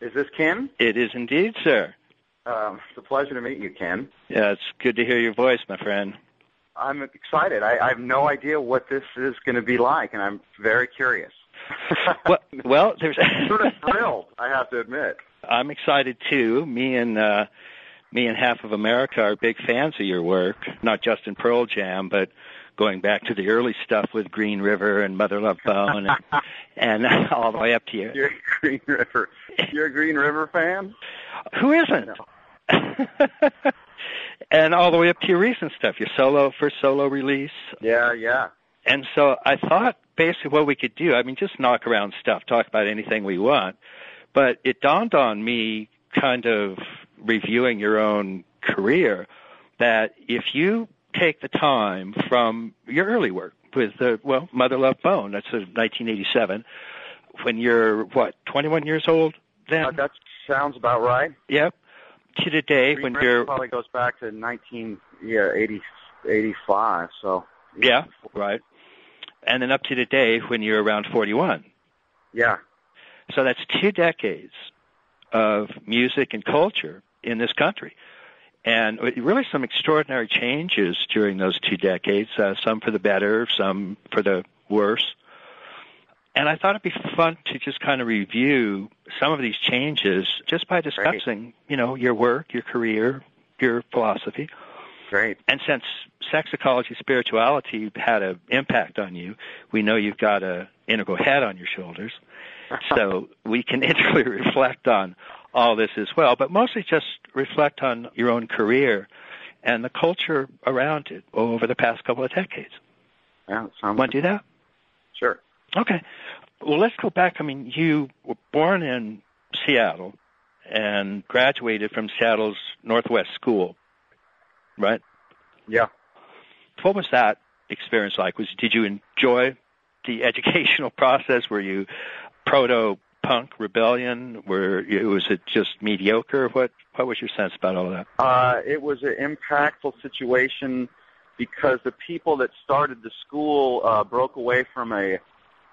Is this Ken? It is indeed, sir. Um, it's a pleasure to meet you, Ken. Yeah, it's good to hear your voice, my friend. I'm excited. I, I have no idea what this is going to be like, and I'm very curious. well, well, there's sort of thrilled. I have to admit. I'm excited too. Me and uh, me and half of America are big fans of your work, not just in Pearl Jam, but going back to the early stuff with Green River and Mother Love Bone, and, and all the way up to you. You're a Green River. You're a Green River fan. Who isn't? No. and all the way up to your recent stuff, your solo first solo release. Yeah, yeah. And so I thought basically what we could do, I mean, just knock around stuff, talk about anything we want. But it dawned on me, kind of reviewing your own career, that if you take the time from your early work with the well, Mother Love Bone, that's 1987, when you're what, 21 years old then? Uh, that sounds about right. Yep. To today Green when you're probably goes back to 19 yeah 80 85. So yeah, right. And then up to today when you're around 41. Yeah. So that's two decades of music and culture in this country. And really some extraordinary changes during those two decades, uh, some for the better, some for the worse. And I thought it'd be fun to just kind of review some of these changes just by discussing, Great. you know, your work, your career, your philosophy. Great. And since sex ecology spirituality had an impact on you, we know you've got an integral head on your shoulders. so we can integrally reflect on all this as well, but mostly just reflect on your own career and the culture around it over the past couple of decades. Yeah, sounds Want to do that? Sure. Okay. Well, let's go back. I mean, you were born in Seattle and graduated from Seattle's Northwest School, right? Yeah. What was that experience like? Was did you enjoy the educational process? Were you proto punk rebellion? Were was it just mediocre? What what was your sense about all that? Uh, it was an impactful situation because the people that started the school uh, broke away from a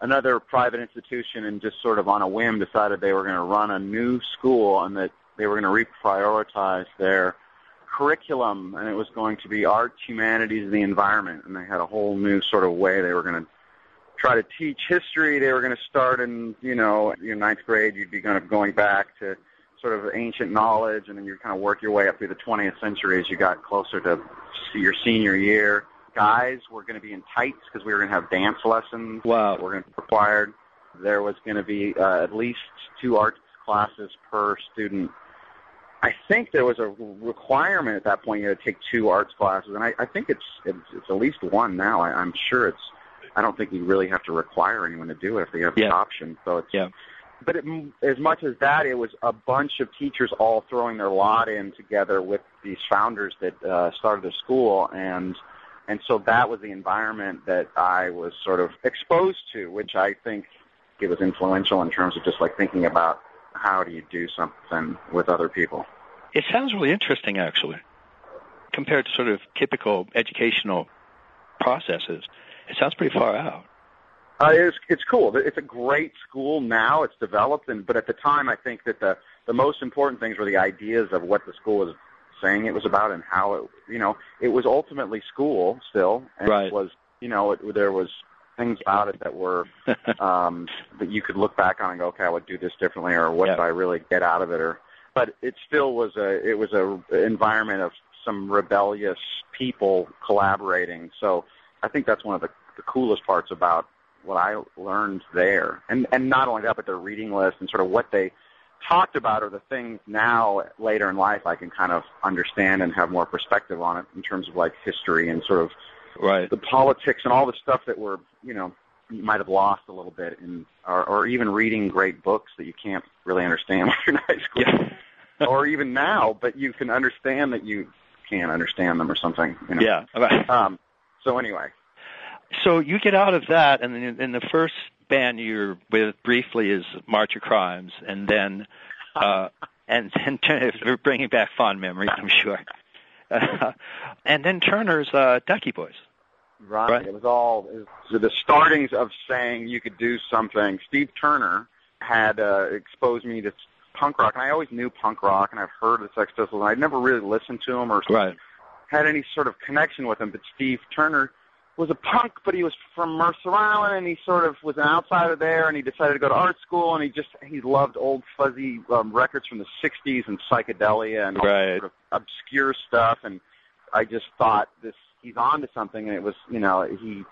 another private institution and just sort of on a whim decided they were going to run a new school and that they were going to reprioritize their curriculum and it was going to be arts, humanities, and the environment and they had a whole new sort of way they were going to try to teach history. They were going to start in, you know, your ninth grade. You'd be kind of going back to sort of ancient knowledge, and then you kind of work your way up through the 20th century as you got closer to your senior year. Guys were going to be in tights because we were going to have dance lessons. Wow. That were going to be required. There was going to be uh, at least two arts classes per student. I think there was a requirement at that point you had to take two arts classes, and I, I think it's, it's it's at least one now. I, I'm sure it's I don't think you really have to require anyone to do it if they have yeah. the option. So it's yeah. But it, as much as that, it was a bunch of teachers all throwing their lot in together with these founders that uh, started the school, and and so that was the environment that I was sort of exposed to, which I think it was influential in terms of just like thinking about how do you do something with other people. It sounds really interesting, actually, compared to sort of typical educational processes. It sounds pretty far out. Uh, it's it's cool. It's a great school now. It's developed, and but at the time, I think that the the most important things were the ideas of what the school was saying it was about and how it you know it was ultimately school still, and right. it was you know it, there was things about it that were um, that you could look back on and go, okay, I would do this differently, or what yeah. did I really get out of it, or but it still was a it was a environment of some rebellious people collaborating. So I think that's one of the, the coolest parts about what I learned there. And and not only that, but their reading list and sort of what they talked about are the things now later in life I can kind of understand and have more perspective on it in terms of like history and sort of right. the politics and all the stuff that we're you know you might have lost a little bit in or, or even reading great books that you can't really understand when you're in high school. Yeah. or even now, but you can understand that you can't understand them or something. You know? Yeah. Um, so anyway, so you get out of that, and then in the first band you're with briefly is March of Crimes, and then uh, and then we're bringing back fond memories, I'm sure. Uh, and then Turner's uh, Ducky Boys. Right. Right. It was all it was the startings of saying you could do something. Steve Turner had uh, exposed me to punk rock, and I always knew punk rock, and I've heard the Sex Pistols, and I'd never really listened to them or right. Had any sort of connection with them. But Steve Turner was a punk, but he was from Mercer Island, and he sort of was an outsider there, and he decided to go to art school, and he just he loved old fuzzy um, records from the '60s and psychedelia and all Right. sort of obscure stuff, and I just thought this he's on to something, and it was you know he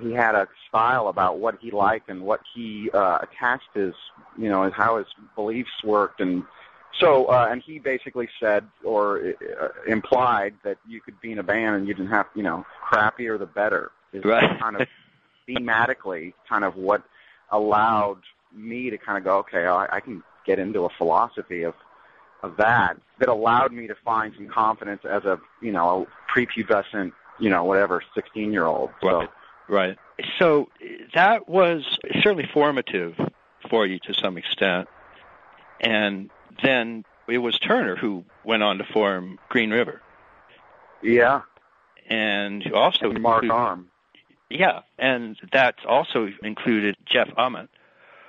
he had a style about what he liked and what he uh, attached his you know and how his beliefs worked and so, uh, and he basically said or uh, implied that you could be in a band and you didn't have, you know, crappier the better. Is Right. kind of thematically kind of what allowed me to kind of go, okay, I, I can get into a philosophy of of that that allowed me to find some confidence as a, you know, a prepubescent, you know, whatever, 16 year old. So, Right. Right. So that was certainly formative for you to some extent. And then it was Turner who went on to form Green River. yeah, And also Mark include- Arm. Yeah, and that's also included Jeff Ament.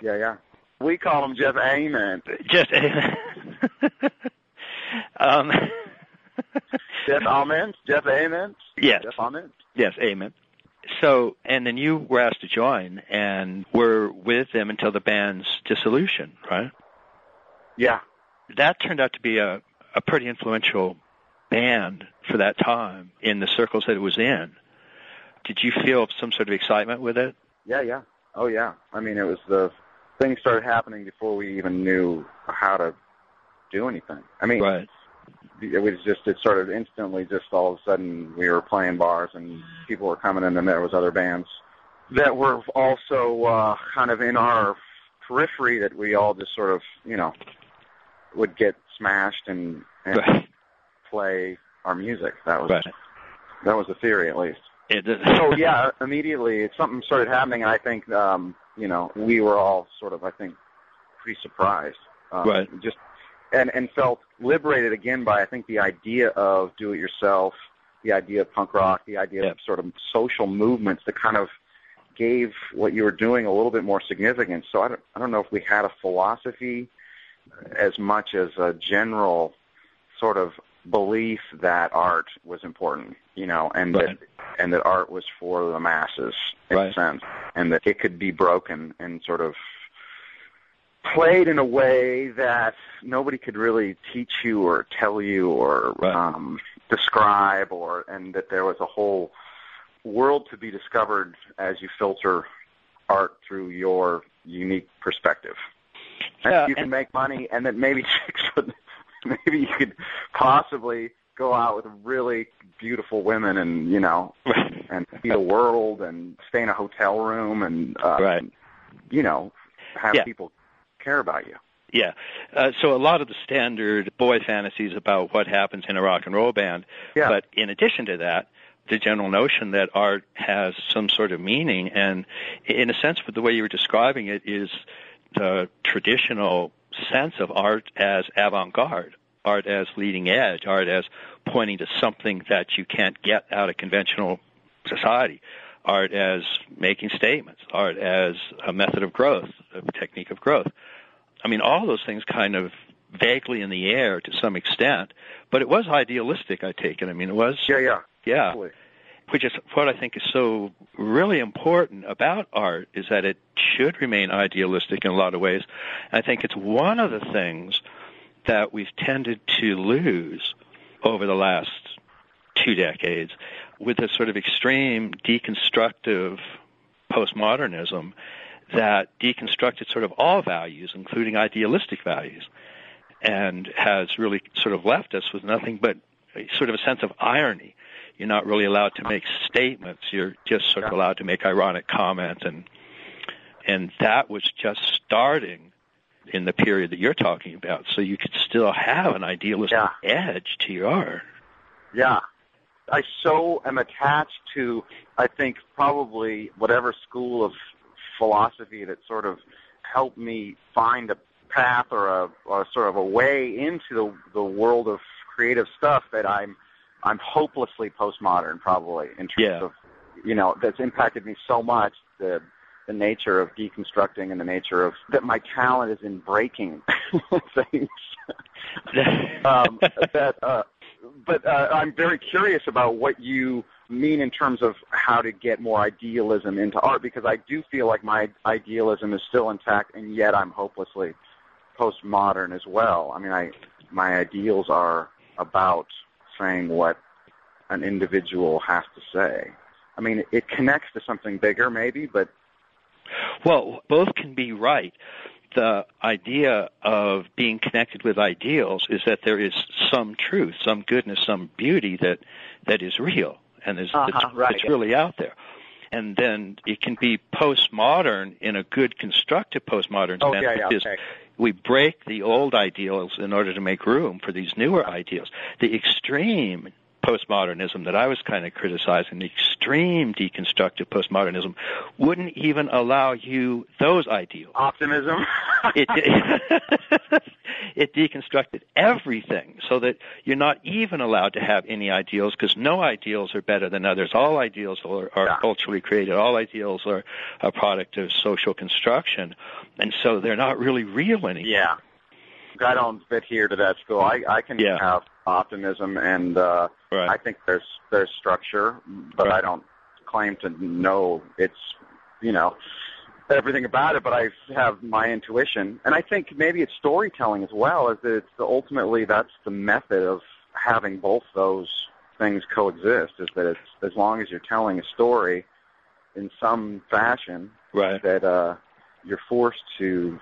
Yeah, yeah. We call him Jeff Amen. Just um, Jeff Amen. Jeff Amen. yes, Jeff Amen. yes, amen. So, and then you were asked to join, and were with them until the band's dissolution, right? Yeah. That turned out to be a, a pretty influential band for that time in the circles that it was in. Did you feel some sort of excitement with it? Yeah, yeah. Oh, yeah. I mean, it was the things started happening before we even knew how to do anything. I mean, Right. it was just it started instantly just all of a sudden we were playing bars and people were coming in and there was other bands that were also uh kind of in our periphery that we all just sort of you know would get smashed and, and Right. play our music that was Right. that was the theory at least It, so yeah immediately something started happening and i think um you know we were all sort of i think pretty surprised um, Right. just and and felt liberated again by I think the idea of do it yourself, the idea of punk rock, the idea Yeah. of sort of social movements that kind of gave what you were doing a little bit more significance. So I don't I don't know if we had a philosophy as much as a general sort of belief that art was important, you know, and Right. that and that art was for the masses in Right. a sense, and that it could be broken and sort of played in a way that nobody could really teach you or tell you or Right. um, describe, or and that there was a whole world to be discovered as you filter art through your unique perspective. Yeah, you can and- make money, and that maybe chicks would, maybe you could possibly go out with really beautiful women, and you know, and see the world, and stay in a hotel room, and uh, Right. you know, have Yeah. people care about you. Yeah. Uh, so a lot of the standard boy fantasies about what happens in a rock and roll band. Yeah. But in addition to that, the general notion that art has some sort of meaning, and in a sense, the way you were describing it is the traditional sense of art as avant-garde, art as leading edge, art as pointing to something that you can't get out of conventional society, art as making statements, art as a method of growth, a technique of growth. I mean, all those things kind of vaguely in the air to some extent, but it was idealistic, I take it. I mean, it was, Yeah, yeah. yeah, Absolutely. Which is what I think is so really important about art is that it should remain idealistic in a lot of ways. I think it's one of the things that we've tended to lose over the last two decades with this sort of extreme deconstructive postmodernism that deconstructed sort of all values, including idealistic values, and has really sort of left us with nothing but sort of a sense of irony. You're not really allowed to make statements. You're just sort of allowed to make ironic comments, and and that was just starting in the period that you're talking about. So you could still have an idealistic Yeah. edge to your art. Yeah. I so am attached to, I think, probably whatever school of philosophy that sort of helped me find a path or a, or sort of a way into the, the world of creative stuff that I'm, I'm hopelessly postmodern probably in terms Yeah. of, you know, that's impacted me so much, the, the nature of deconstructing and the nature of, that my talent is in breaking things. um, that, uh, but uh, I'm very curious about what you mean in terms of how to get more idealism into art because I do feel like my idealism is still intact and yet I'm hopelessly postmodern as well. I mean, I my ideals are about saying what an individual has to say. I mean, it connects to something bigger, maybe, but well, both can be right. The idea of being connected with ideals is that there is some truth, some goodness, some beauty that that is real and is uh-huh, that's, right. that's really out there. And then it can be postmodern in a good constructive postmodern oh, sense. Yeah, yeah, okay. We break the old ideals in order to make room for these newer ideals. The extreme postmodernism that I was kind of criticizing, the extreme deconstructive postmodernism, wouldn't even allow you those ideals. Optimism. it, it deconstructed everything so that you're not even allowed to have any ideals because no ideals are better than others. All ideals are, are Yeah. culturally created. All ideals are a product of social construction, and so they're not really real anymore. yeah. I don't fit here to that school. I, I can Yeah. have optimism and uh Right. I think there's there's structure, but Right. I don't claim to know it's you know everything about it. But I have my intuition, and I think maybe it's storytelling as well. Is that it's the, ultimately that's the method of having both those things coexist. Is that it's as long as you're telling a story in some fashion right. that uh you're forced to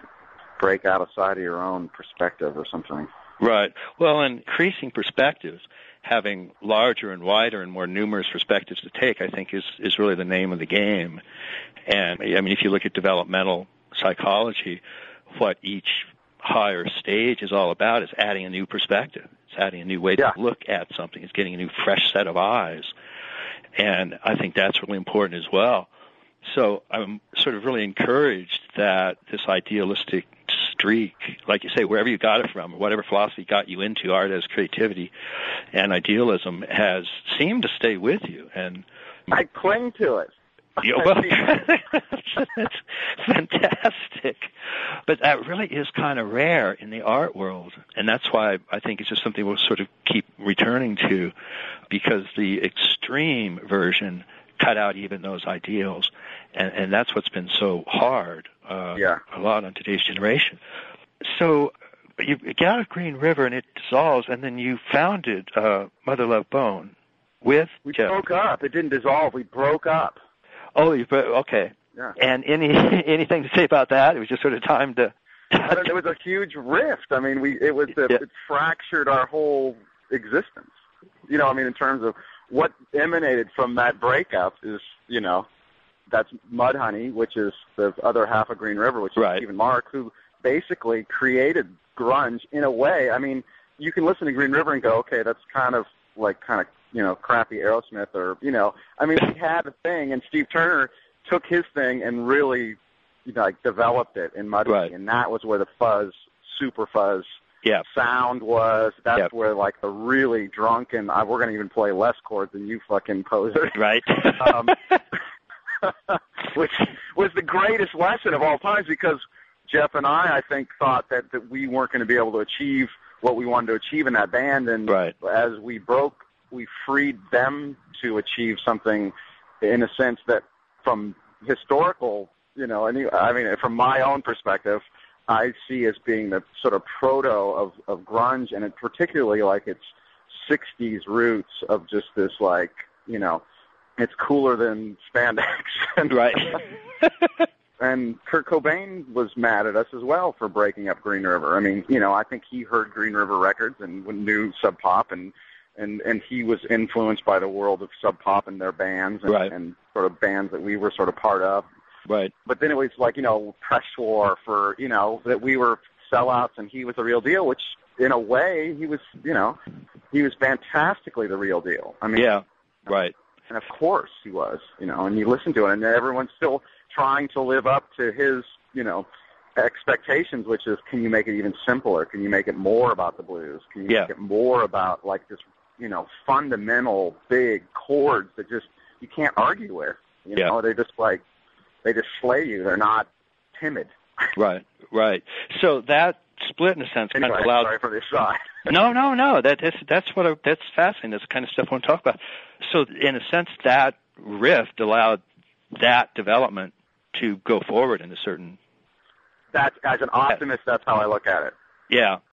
break out outside of your own perspective or something. Right. Well, increasing perspectives, having larger and wider and more numerous perspectives to take, I think is is really the name of the game. And I mean, if you look at developmental psychology, what each higher stage is all about is adding a new perspective. It's adding a new way Yeah. to look at something. It's getting a new fresh set of eyes. And I think that's really important as well. So I'm sort of really encouraged that this idealistic streak, like you say, wherever you got it from, or whatever philosophy got you into art as creativity and idealism, has seemed to stay with you. And I cling to it. yeah, well, it's fantastic. But that really is kind of rare in the art world. And that's why I think it's just something we'll sort of keep returning to because the extreme version cut out even those ideals. And, and that's what's been so hard uh, Yeah. a lot on today's generation. So you get out of Green River and it dissolves, and then you founded uh, Mother Love Bone with We Jeff. broke up. It didn't dissolve. We broke up. Oh, you okay. Yeah. And any anything to say about that? It was just sort of time to. I don't- it was a huge rift. I mean, we it was the, Yeah. it fractured our whole existence. You know, I mean, in terms of what emanated from that breakup is, you know, that's Mudhoney, which is the other half of Green River, which is Right. Stephen Mark, who basically created grunge in a way. I mean, you can listen to Green River and go, okay, that's kind of like kind of you know crappy Aerosmith, or you know, I mean, he had a thing, and Steve Turner took his thing and really you know, like developed it in Mudhoney, Right. and that was where the fuzz, super fuzz yeah. sound was. That's Yep. where like the really drunken. I, we're gonna even play less chords than you fucking poser. Right. Um, which was the greatest lesson of all times because Jeff and I, I think, thought that, that we weren't going to be able to achieve what we wanted to achieve in that band, and Right. as we broke, we freed them to achieve something in a sense that, from historical, you know, any, I mean, from my own perspective, I see as being the sort of proto of, of grunge, and it particularly like its '60s roots of just this like, you know, it's cooler than spandex. and, right. and Kurt Cobain was mad at us as well for breaking up Green River. I mean, you know, I think he heard Green River Records and knew Sub Pop, and and and he was influenced by the world of Sub Pop and their bands and, Right. and sort of bands that we were sort of part of. right. But then it was like, you know, press war for, you know, that we were sellouts and he was the real deal, which in a way he was, you know, he was fantastically the real deal. I mean, Yeah. Right. And of course he was, you know, and you listen to it, and everyone's still trying to live up to his, you know, expectations, which is, can you make it even simpler? Can you make it more about the blues? Can you Yeah. make it more about like this, you know, fundamental big chords that just you can't argue with? You Yeah. know, they just like they just slay you. They're not timid. Right, right. So that split in a sense anyway, kind of allowed. Sorry for the aside. No, no, no. That is that's what I, that's fascinating. That's the kind of stuff I want to talk about. So in a sense, that rift allowed that development to go forward in a certain. That as an optimist, that's how I look at it. Yeah,